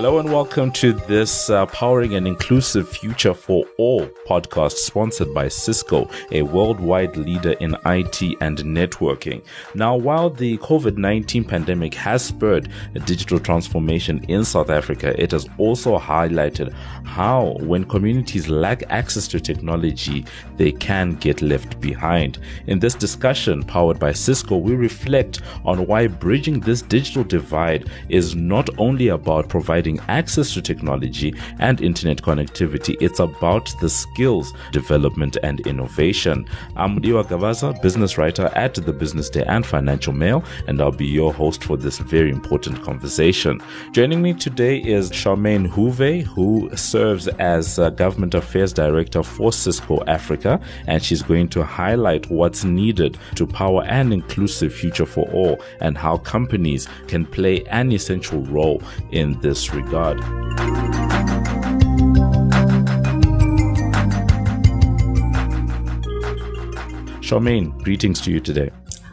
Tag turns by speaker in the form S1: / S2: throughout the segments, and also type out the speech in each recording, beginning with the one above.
S1: Hello and welcome to this uh, Powering an Inclusive Future for All podcast sponsored by Cisco, a worldwide leader in IT and networking. Now, while the COVID 19 pandemic has spurred digital transformation in South Africa, it has also highlighted how, when communities lack access to technology, they can get left behind. In this discussion, powered by Cisco, we reflect on why bridging this digital divide is not only about providing access to technology and internet connectivity. It's about the skills development and innovation. I'm Mudiwa Gavaza, business writer at the Business Day and Financial Mail, and I'll be your host for this very important conversation. Joining me today is Charmaine Houvet, who serves as uh, Government Affairs Director for Cisco Africa, and she's going to highlight what's needed to power an inclusive future for all and how companies can play an essential role in this regard. Charmaine, greetings to you today.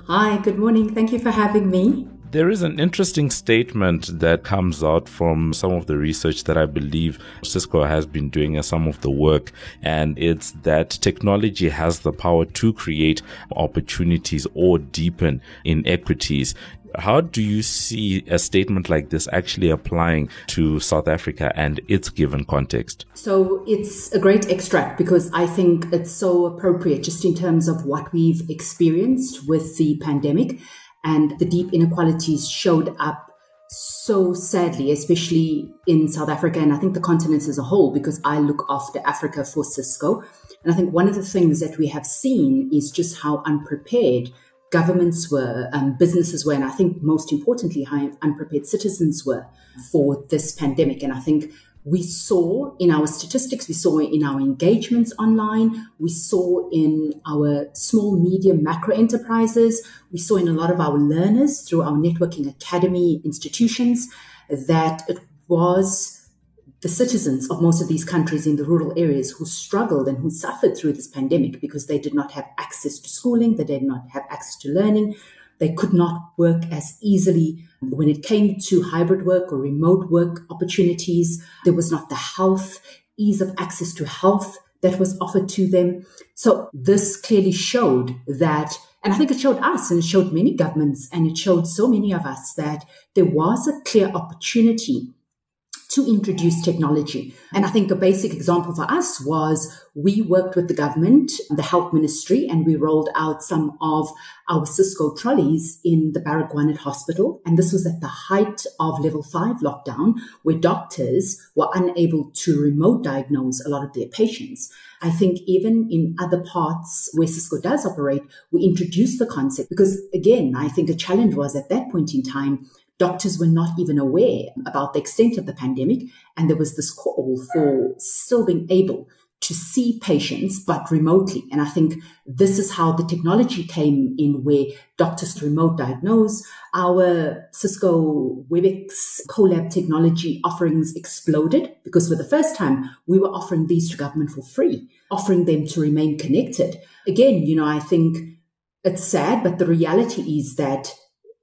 S2: Hi, good morning. Thank you for having me.
S1: There is an interesting statement that comes out from some of the research that I believe Cisco has been doing as some of the work. And it's that technology has the power to create opportunities or deepen inequities. How do you see a statement like this actually applying to South Africa and its given context?
S2: So it's a great extract because I think it's so appropriate just in terms of what we've experienced with the pandemic and the deep inequalities showed up so sadly, especially in South Africa and I think the continent as a whole, because I look after Africa for Cisco. And I think one of the things that we have seen is just how unprepared governments were, um, businesses were, and I think most importantly, how unprepared citizens were for this pandemic. And I think we saw in our statistics, we saw in our engagements online, we saw in our small, medium, macro enterprises, we saw in a lot of our learners through our networking academy institutions that it was the citizens of most of these countries in the rural areas who struggled and who suffered through this pandemic because they did not have access to schooling, they did not have access to learning, they could not work as easily when it came to hybrid work or remote work opportunities. There was not the health, ease of access to health that was offered to them. So this clearly showed that, and I think it showed us and it showed many governments and it showed so many of us that there was a clear opportunity to introduce technology. And I think a basic example for us was we worked with the government, the health ministry, and we rolled out some of our Cisco trolleys in the Baragwanath hospital. And this was at the height of level five lockdown, where doctors were unable to remote diagnose a lot of their patients. I think even in other parts where Cisco does operate, we introduced the concept because again, I think a challenge was at that point in time, doctors were not even aware about the extent of the pandemic. And there was this call for still being able to see patients, but remotely. And I think this is how the technology came in where doctors remote diagnose. Our Cisco WebEx Collab technology offerings exploded because for the first time, we were offering these to government for free, offering them to remain connected. Again, you know, I think it's sad, but the reality is that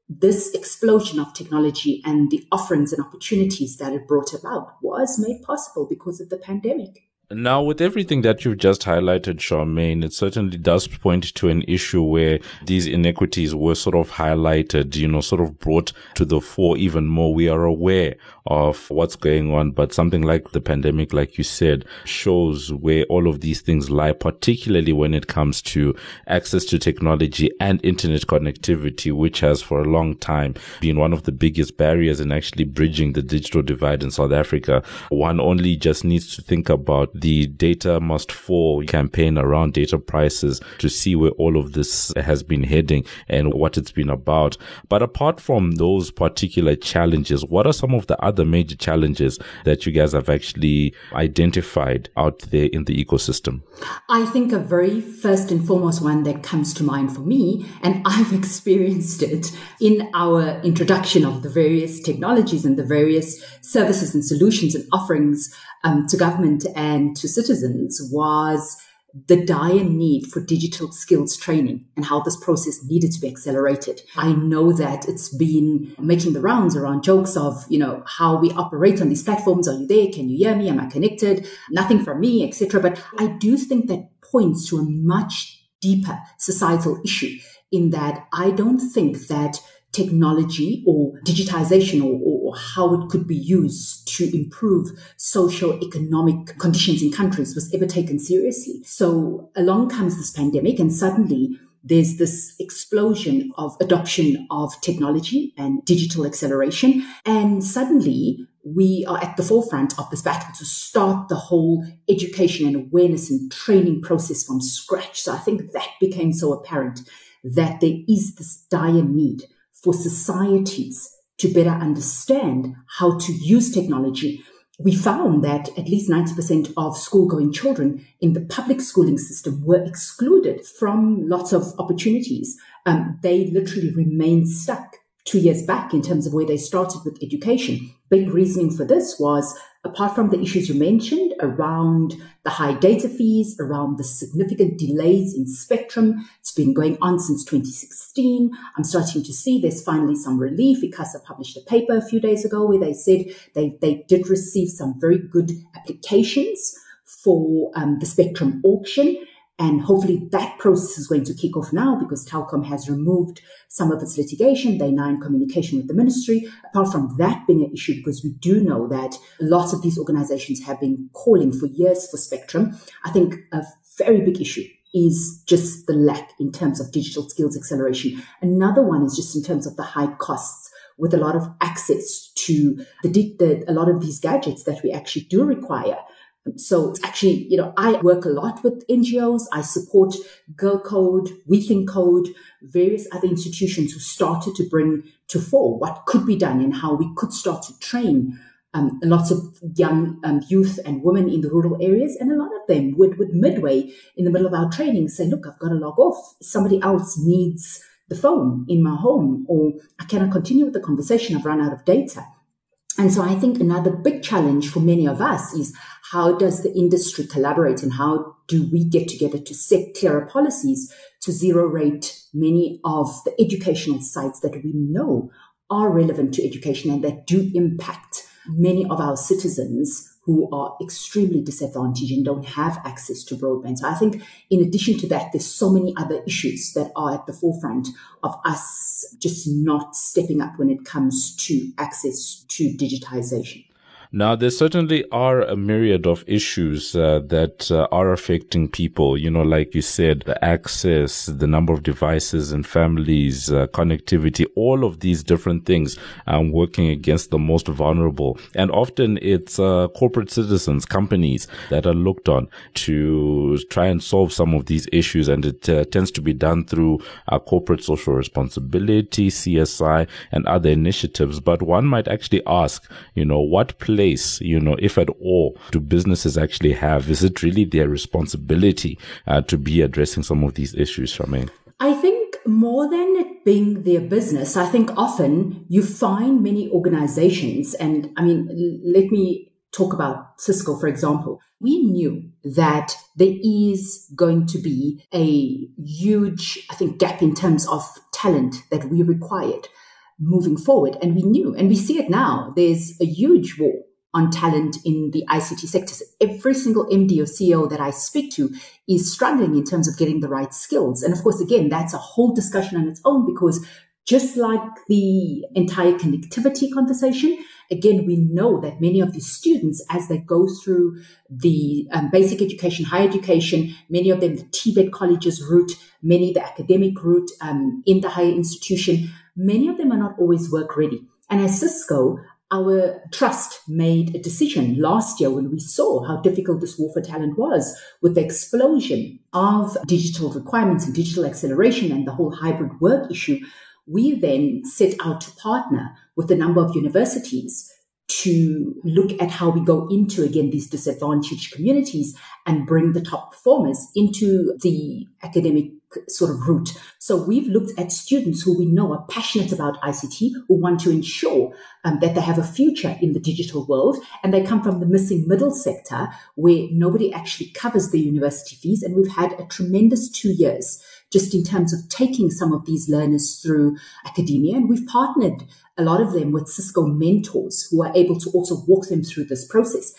S2: this explosion of technology and the offerings and opportunities that it brought about was made possible because of the pandemic.
S1: Now, with everything that you've just highlighted, Charmaine, it certainly does point to an issue where these inequities were sort of highlighted, you know, sort of brought to the fore even more. We are aware of what's going on, but something like the pandemic, like you said, shows where all of these things lie, particularly when it comes to access to technology and internet connectivity, which has for a long time been one of the biggest barriers in actually bridging the digital divide in South Africa. One only just needs to think about the data must fall campaign around data prices to see where all of this has been heading and what it's been about. But apart from those particular challenges, what are some of the other major challenges that you guys have actually identified out there in the ecosystem?
S2: I think a very first and foremost one that comes to mind for me, and I've experienced it in our introduction of the various technologies and the various services and solutions and offerings um, to government and to citizens was the dire need for digital skills training and how this process needed to be accelerated. I know that it's been making the rounds around jokes of, you know, how we operate on these platforms. Are you there? Can you hear me? Am I connected? Nothing from me, etc. But I do think that points to a much deeper societal issue in that I don't think that technology or digitization or, or, how it could be used to improve social economic conditions in countries was ever taken seriously. So along comes this pandemic and suddenly there's this explosion of adoption of technology and digital acceleration. And suddenly we are at the forefront of this battle to start the whole education and awareness and training process from scratch. So I think that became so apparent that there is this dire need for societies to better understand how to use technology. We found that at least 90% of school going children in the public schooling system were excluded from lots of opportunities. Um, they literally remained stuck two years back in terms of where they started with education. Big reasoning for this was apart from the issues you mentioned around the high data fees, around the significant delays in spectrum, it's been going on since 2016. I'm starting to see there's finally some relief. ICASA published a paper a few days ago where they said they, they did receive some very good applications for um, the spectrum auction. And hopefully that process is going to kick off now because Telkom has removed some of its litigation. They're now in communication with the ministry. Apart from that being an issue, because we do know that lots of these organizations have been calling for years for spectrum. I think a very big issue is just the lack in terms of digital skills acceleration. Another one is just in terms of the high costs with a lot of access to the, the a lot of these gadgets that we actually do require so it's actually, you know, I work a lot with NGOs. I support Girl Code, We Think Code, various other institutions who started to bring to fore what could be done and how we could start to train um, lots of young um, youth and women in the rural areas. And a lot of them would, would midway in the middle of our training say, look, I've got to log off. Somebody else needs the phone in my home or I cannot continue with the conversation. I've run out of data. And so I think another big challenge for many of us is how does the industry collaborate and how do we get together to set clearer policies to zero rate many of the educational sites that we know are relevant to education and that do impact many of our citizens who are extremely disadvantaged and don't have access to broadband. So I think in addition to that, there's so many other issues that are at the forefront of us just not stepping up when it comes to access to digitization.
S1: Now, there certainly are a myriad of issues uh, that uh, are affecting people. You know, like you said, the access, the number of devices and families, uh, connectivity, all of these different things um, working against the most vulnerable. And often it's uh, corporate citizens, companies that are looked on to try and solve some of these issues. And it uh, tends to be done through uh, corporate social responsibility, CSI, and other initiatives. But one might actually ask, you know, what place place, you know, if at all, do businesses actually have? Is it really their responsibility uh, to be addressing some of these issues, Charmaine?
S2: I think more than it being their business, I think often you find many organizations, and I mean, let me talk about Cisco, for example. We knew that there is going to be a huge, I think, gap in terms of talent that we required moving forward. And we knew, and we see it now, there's a huge war on talent in the ICT sectors. Every single MD or CEO that I speak to is struggling in terms of getting the right skills. And of course, again, that's a whole discussion on its own because just like the entire connectivity conversation, again, we know that many of these students, as they go through the um, basic education, higher education, many of them the TVET colleges route, many the academic route um, in the higher institution, many of them are not always work ready. And as Cisco, our trust made a decision last year when we saw how difficult this war for talent was with the explosion of digital requirements and digital acceleration and the whole hybrid work issue. We then set out to partner with a number of universities to look at how we go into again these disadvantaged communities and bring the top performers into the academic sort of route. So we've looked at students who we know are passionate about ICT, who want to ensure um, that they have a future in the digital world, and they come from the missing middle sector where nobody actually covers the university fees. And we've had a tremendous two years just in terms of taking some of these learners through academia. And we've partnered a lot of them with Cisco mentors who are able to also walk them through this process.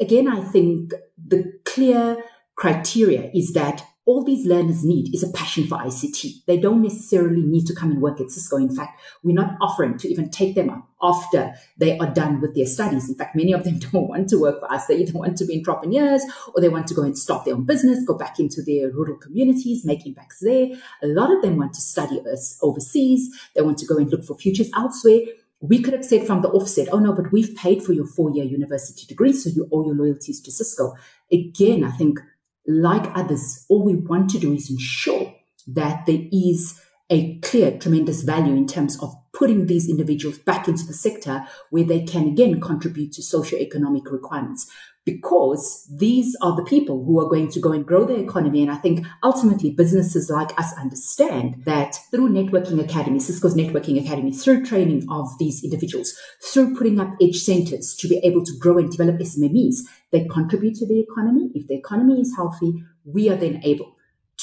S2: Again, I think the clear criteria is that all these learners need is a passion for ICT. They don't necessarily need to come and work at Cisco. In fact, we're not offering to even take them up after they are done with their studies. In fact, many of them don't want to work for us. They either want to be entrepreneurs or they want to go and start their own business, go back into their rural communities, make impacts there. A lot of them want to study us overseas. They want to go and look for futures elsewhere. We could have said from the offset, oh no, but we've paid for your four year university degree, so you owe your loyalties to Cisco. Again, I think like others, all we want to do is ensure that there is a clear, tremendous value in terms of putting these individuals back into the sector where they can again contribute to socio-economic requirements because these are the people who are going to go and grow the economy. And I think ultimately businesses like us understand that through networking academy, Cisco's networking academy, through training of these individuals, through putting up edge centers to be able to grow and develop SMEs, they contribute to the economy. If the economy is healthy, we are then able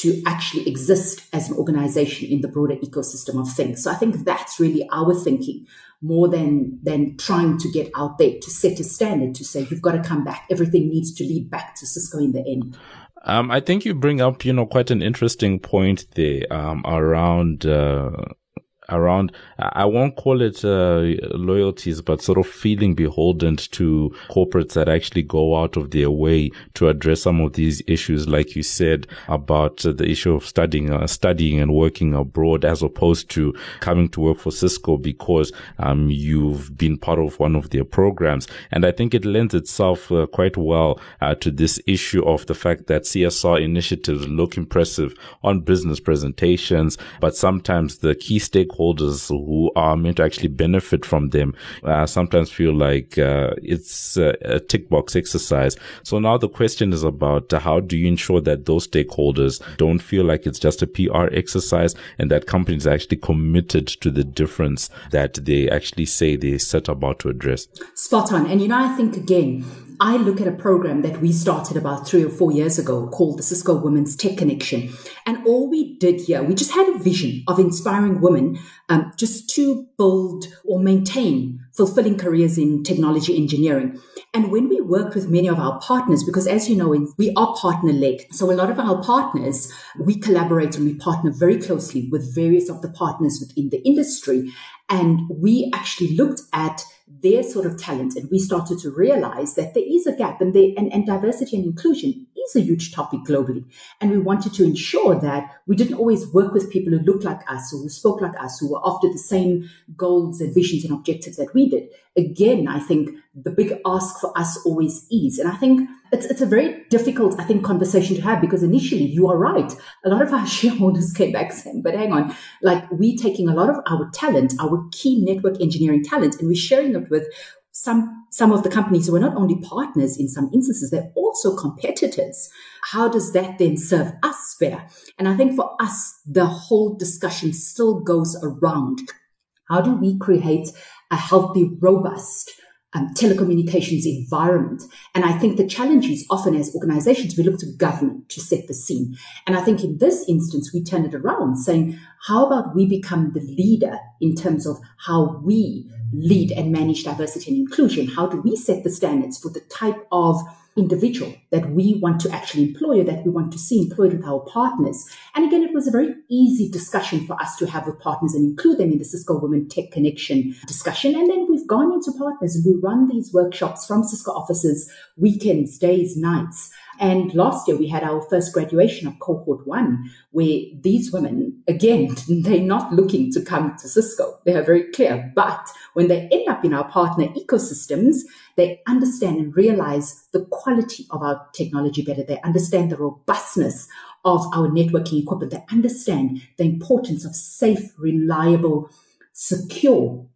S2: to actually exist as an organization in the broader ecosystem of things. So I think that's really our thinking more than than trying to get out there to set a standard to say you've got to come back. Everything needs to lead back to Cisco in the end.
S1: Um, I think you bring up, you know, quite an interesting point there um, around uh, around, I won't call it uh, loyalties, but sort of feeling beholden to corporates that actually go out of their way to address some of these issues, like you said about uh, the issue of studying, uh, studying and working abroad, as opposed to coming to work for Cisco because um, you've been part of one of their programs. And I think it lends itself uh, quite well uh, to this issue of the fact that CSR initiatives look impressive on business presentations, but sometimes the key stakeholders stakeholders who are meant to actually benefit from them uh, sometimes feel like uh, it's a, a tick box exercise. So now the question is about how do you ensure that those stakeholders don't feel like it's just a PR exercise and that companies are actually committed to the difference that they actually say they set about to address.
S2: Spot on. And you know, I think again, I look at a program that we started about three or four years ago called the Cisco Women's Tech Connection. And all we did here, we just had a vision of inspiring women um, just to build or maintain fulfilling careers in technology engineering. And when we worked with many of our partners, because as you know, we are partner led. So a lot of our partners, we collaborate and we partner very closely with various of the partners within the industry. And we actually looked at their sort of talent and we started to realize that there is a gap and, they, and, and diversity and inclusion is a huge topic globally. And we wanted to ensure that we didn't always work with people who looked like us or who spoke like us, who were after the same goals and visions and objectives that we did. Again, I think the big ask for us always is, and I think it's, it's a very difficult, I think, conversation to have because initially you are right. A lot of our shareholders came back saying, but hang on, like we're taking a lot of our talent, our key network engineering talent, and we're sharing it with some some of the companies who are not only partners in some instances, they're also competitors. How does that then serve us better? And I think for us, the whole discussion still goes around how do we create a healthy, robust um, telecommunications environment. And I think the challenge is often as organizations, we look to government to set the scene. And I think in this instance, we turn it around saying, how about we become the leader in terms of how we lead and manage diversity and inclusion? How do we set the standards for the type of individual that we want to actually employ or that we want to see employed with our partners. And again, it was a very easy discussion for us to have with partners and include them in the Cisco Women Tech Connection discussion. And then we've gone into partners and we run these workshops from Cisco offices, weekends, days, nights. And last year we had our first graduation of cohort one, where these women, again, they're not looking to come to Cisco. They are very clear. But when they end up in our partner ecosystems, they understand and realize the quality of our technology better. They understand the robustness of our networking equipment. They understand the importance of safe, reliable, secure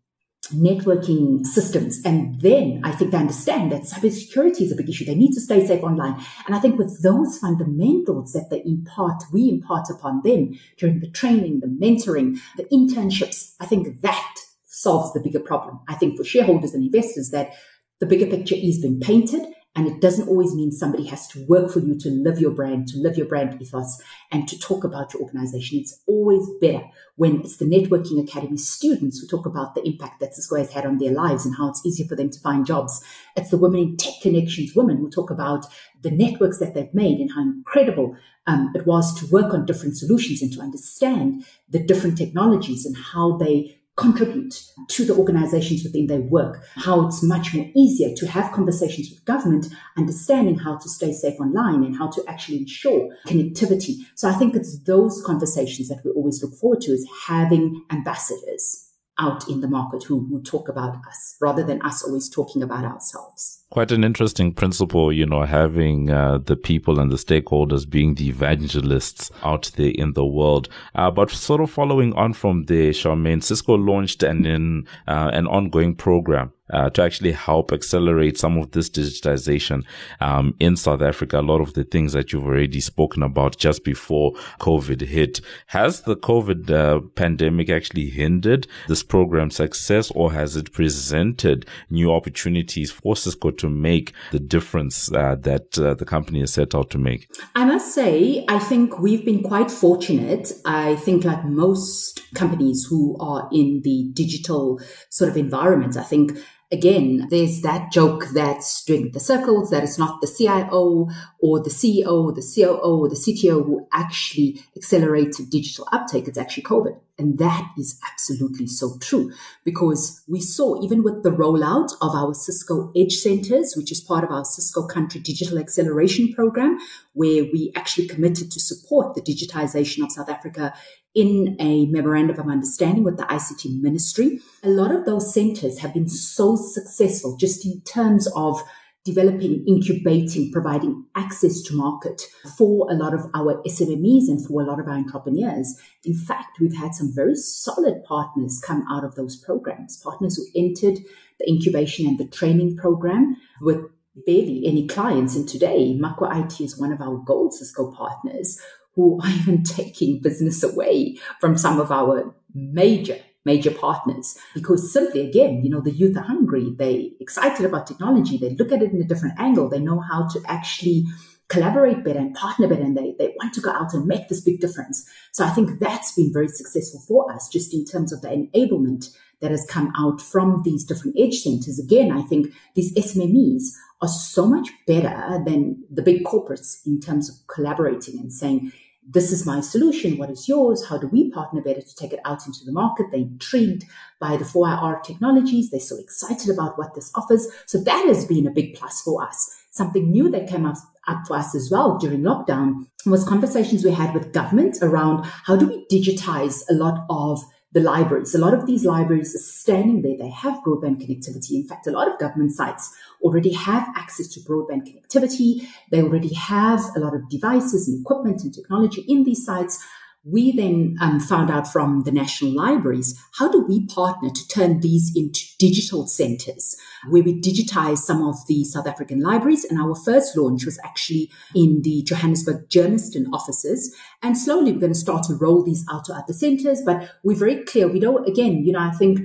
S2: networking systems. And then I think they understand that cybersecurity is a big issue. They need to stay safe online. And I think with those fundamentals that they impart, we impart upon them during the training, the mentoring, the internships, I think that solves the bigger problem. I think for shareholders and investors that the bigger picture is being painted and it doesn't always mean somebody has to work for you to live your brand, to live your brand ethos, and to talk about your organization. It's always better when it's the Networking Academy students who talk about the impact that Cisco has had on their lives and how it's easier for them to find jobs. It's the Women in Tech Connections women who talk about the networks that they've made and how incredible um, it was to work on different solutions and to understand the different technologies and how they contribute to the organizations within their work, how it's much more easier to have conversations with government, understanding how to stay safe online and how to actually ensure connectivity. So I think it's those conversations that we always look forward to is having ambassadors out in the market who, who talk about us rather than us always talking about ourselves.
S1: Quite an interesting principle, you know, having uh, the people and the stakeholders being the evangelists out there in the world. Uh, but sort of following on from there, Charmaine, Cisco launched an, in, uh, an ongoing program uh, to actually help accelerate some of this digitization um, in South Africa. A lot of the things that you've already spoken about just before COVID hit. Has the COVID uh, pandemic actually hindered this program's success or has it presented new opportunities for Cisco to make the difference uh, that uh, the company has set out to make?
S2: I must say, I think we've been quite fortunate. I think like most companies who are in the digital sort of environment, I think again, there's that joke that's doing the circles that it's not the CIO or the CEO or the COO or the CTO who actually accelerated digital uptake. It's actually COVID. And that is absolutely so true because we saw even with the rollout of our Cisco Edge Centers, which is part of our Cisco Country Digital Acceleration Program, where we actually committed to support the digitization of South Africa in a memorandum of understanding with the ICT ministry. A lot of those centers have been so successful just in terms of developing, incubating, providing access to market for a lot of our SMEs and for a lot of our entrepreneurs. In fact, we've had some very solid partners come out of those programs, partners who entered the incubation and the training program with barely any clients. And today, Makwa IT is one of our gold Cisco partners who are even taking business away from some of our major major partners. Because simply again you know the youth are hungry. They excited about technology. They look at it in a different angle. They know how to actually collaborate better and partner better and they, they want to go out and make this big difference. So i think that's been very successful for us just in terms of the enablement that has come out from these different edge centers. Again i think these smes are so much better than the big corporates in terms of collaborating and saying this is my solution. What is yours? How do we partner better to take it out into the market? They're intrigued by the 4IR technologies. They're so excited about what this offers. So that has been a big plus for us. Something new that came up, up for us as well during lockdown was conversations we had with government around how do we digitize a lot of the libraries. A lot of these libraries are standing there. They have broadband connectivity. In fact, a lot of government sites already have access to broadband connectivity. They already have a lot of devices and equipment and technology in these sites. We then um, found out from the national libraries how do we partner to turn these into digital centers where we digitize some of the South African libraries. And our first launch was actually in the Johannesburg Germiston offices. And slowly we're going to start to roll these out to other centers. But we're very clear. We don't, again, you know, I think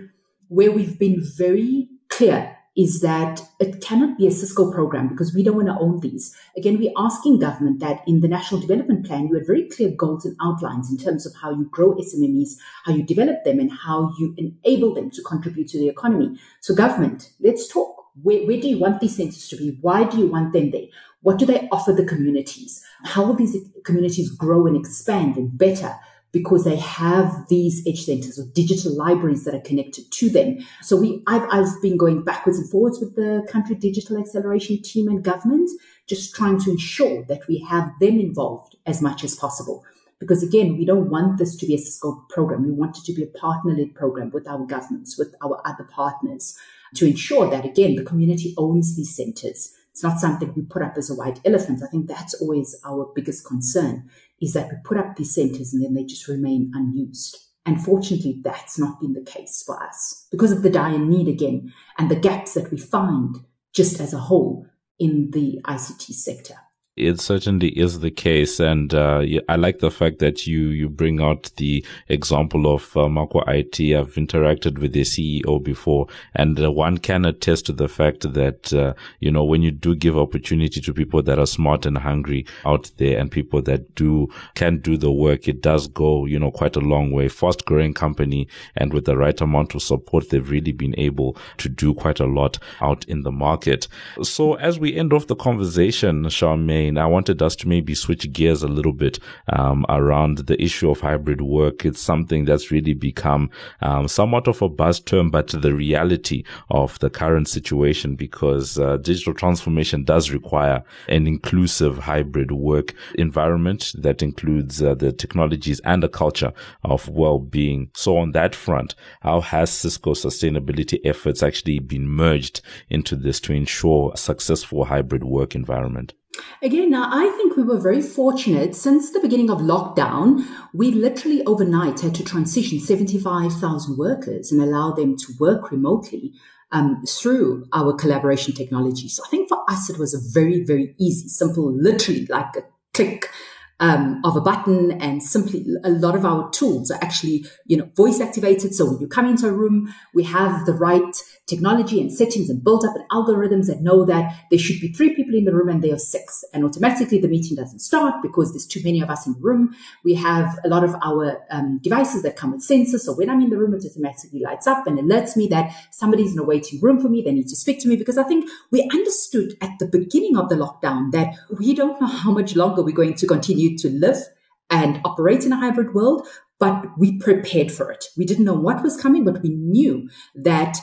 S2: where we've been very clear is that it cannot be a Cisco program because we don't want to own these. Again, we're asking government that in the National Development Plan, you have very clear goals and outlines in terms of how you grow SMMEs, how you develop them, and how you enable them to contribute to the economy. So, government, let's talk. Where, where do you want these centers to be? Why do you want them there? What do they offer the communities? How will these communities grow and expand and better? Because they have these edge centers or digital libraries that are connected to them. So we, I've, I've been going backwards and forwards with the country digital acceleration team and government, just trying to ensure that we have them involved as much as possible. Because again, we don't want this to be a Cisco program. We want it to be a partner-led program with our governments, with our other partners to ensure that again, the community owns these centers. It's not something we put up as a white elephant. I think that's always our biggest concern is that we put up these centers and then they just remain unused. And fortunately, that's not been the case for us because of the dire need again and the gaps that we find just as a whole in the ICT sector.
S1: It certainly is the case, and uh, I like the fact that you you bring out the example of uh, Makwa IT. I've interacted with the CEO before, and uh, one can attest to the fact that uh, you know when you do give opportunity to people that are smart and hungry out there, and people that do can do the work, it does go you know quite a long way. Fast growing company, and with the right amount of support, they've really been able to do quite a lot out in the market. So as we end off the conversation, Charmaine I wanted us to maybe switch gears a little bit um, around the issue of hybrid work. It's something that's really become um, somewhat of a buzz term, but the reality of the current situation because uh, digital transformation does require an inclusive hybrid work environment that includes uh, the technologies and the culture of well-being. So on that front, how has Cisco sustainability efforts actually been merged into this to ensure a successful hybrid work environment?
S2: Again, now I think we were very fortunate since the beginning of lockdown. We literally overnight had to transition 75,000 workers and allow them to work remotely um, through our collaboration technology. So I think for us, it was a very, very easy, simple, literally like a click um, of a button and simply a lot of our tools are actually, you know, voice activated. So when you come into a room, we have the right technology and settings and built up and algorithms that know that there should be three people in the room and there are six. And automatically the meeting doesn't start because there's too many of us in the room. We have a lot of our um, devices that come with sensors. So when I'm in the room, it automatically lights up and alerts me that somebody's in a waiting room for me. They need to speak to me because I think we understood at the beginning of the lockdown that we don't know how much longer we're going to continue to live and operate in a hybrid world, but we prepared for it. We didn't know what was coming, but we knew that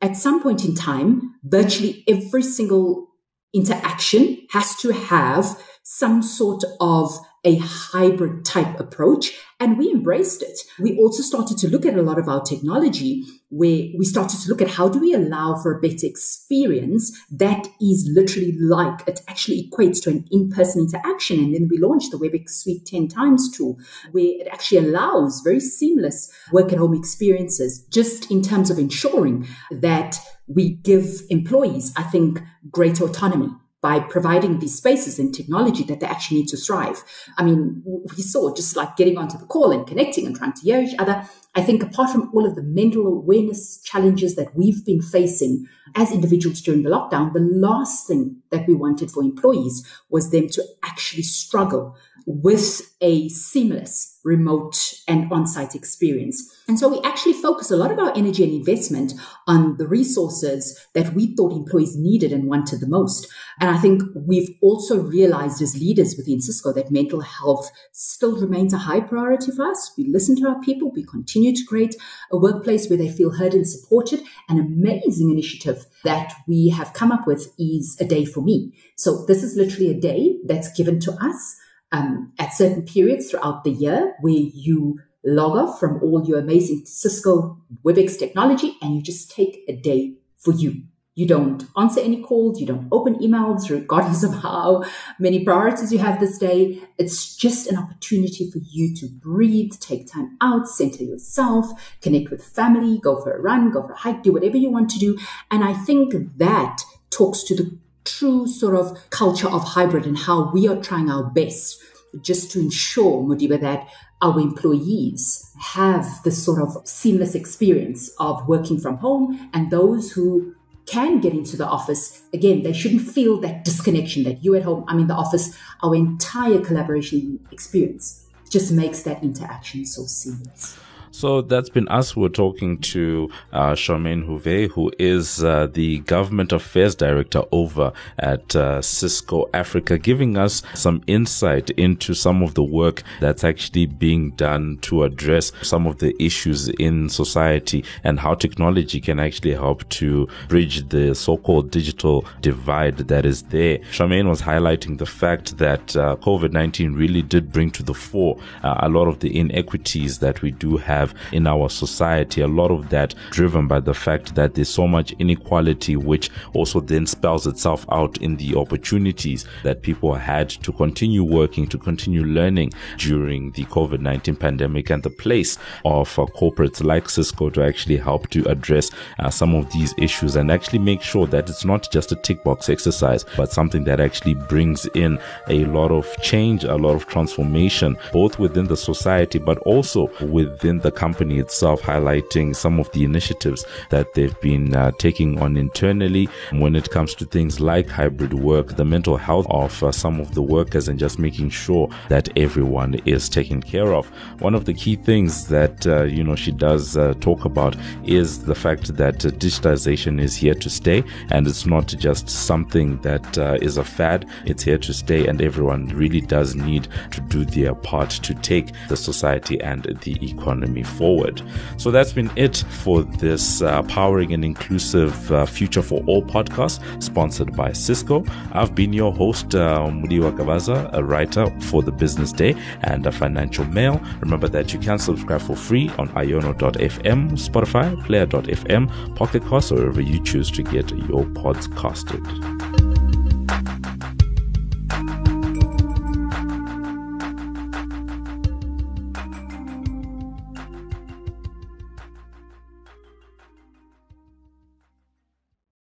S2: at some point in time, virtually every single interaction has to have some sort of a hybrid type approach. And we embraced it. We also started to look at a lot of our technology where we started to look at how do we allow for a better experience that is literally like it actually equates to an in-person interaction. And then we launched the WebEx Suite 10 times tool where it actually allows very seamless work at home experiences just in terms of ensuring that we give employees, I think, great autonomy by providing these spaces and technology that they actually need to thrive. I mean, we saw just like getting onto the call and connecting and trying to hear each other. I think apart from all of the mental awareness challenges that we've been facing as individuals during the lockdown, the last thing that we wanted for employees was them to actually struggle with a seamless remote and on-site experience. And so we actually focus a lot of our energy and investment on the resources that we thought employees needed and wanted the most. And I think we've also realized as leaders within Cisco that mental health still remains a high priority for us. We listen to our people. We continue to create a workplace where they feel heard and supported. An amazing initiative that we have come up with is a day for me. So this is literally a day that's given to us um, at certain periods throughout the year where you log off from all your amazing Cisco WebEx technology and you just take a day for you. You don't answer any calls. You don't open emails, regardless of how many priorities you have this day. It's just an opportunity for you to breathe, take time out, center yourself, connect with family, go for a run, go for a hike, do whatever you want to do. And I think that talks to the true sort of culture of hybrid and how we are trying our best just to ensure, Mudiwa, that our employees have this sort of seamless experience of working from home and those who can get into the office, again, they shouldn't feel that disconnection that you at home, I'm in the office, our entire collaboration experience just makes that interaction so seamless.
S1: So that's been us. We're talking to uh, Charmaine Houvet, who is uh, the Government Affairs Director over at uh, Cisco Africa, giving us some insight into some of the work that's actually being done to address some of the issues in society and how technology can actually help to bridge the so-called digital divide that is there. Charmaine was highlighting the fact that uh, COVID-19 really did bring to the fore uh, a lot of the inequities that we do have have in our society. A lot of that driven by the fact that there's so much inequality, which also then spells itself out in the opportunities that people had to continue working, to continue learning during the COVID 19 pandemic and the place of uh, corporates like Cisco to actually help to address uh, some of these issues and actually make sure that it's not just a tick box exercise, but something that actually brings in a lot of change, a lot of transformation, both within the society, but also within the company itself, highlighting some of the initiatives that they've been uh, taking on internally when it comes to things like hybrid work, the mental health of uh, some of the workers, and just making sure that everyone is taken care of. One of the key things that, uh, you know, she does uh, talk about is the fact that digitization is here to stay and it's not just something that uh, is a fad, it's here to stay, and everyone really does need to do their part to take the society and the economy forward. So that's been it for this uh, Powering an Inclusive uh, Future for All podcast, sponsored by Cisco. I've been your host, uh, Mudiwa Gavaza, a writer for the Business Day and a Financial Mail. Remember that you can subscribe for free on iono.fm, Spotify, Player.fm, Pocket Cast, or wherever you choose to get your pods casted.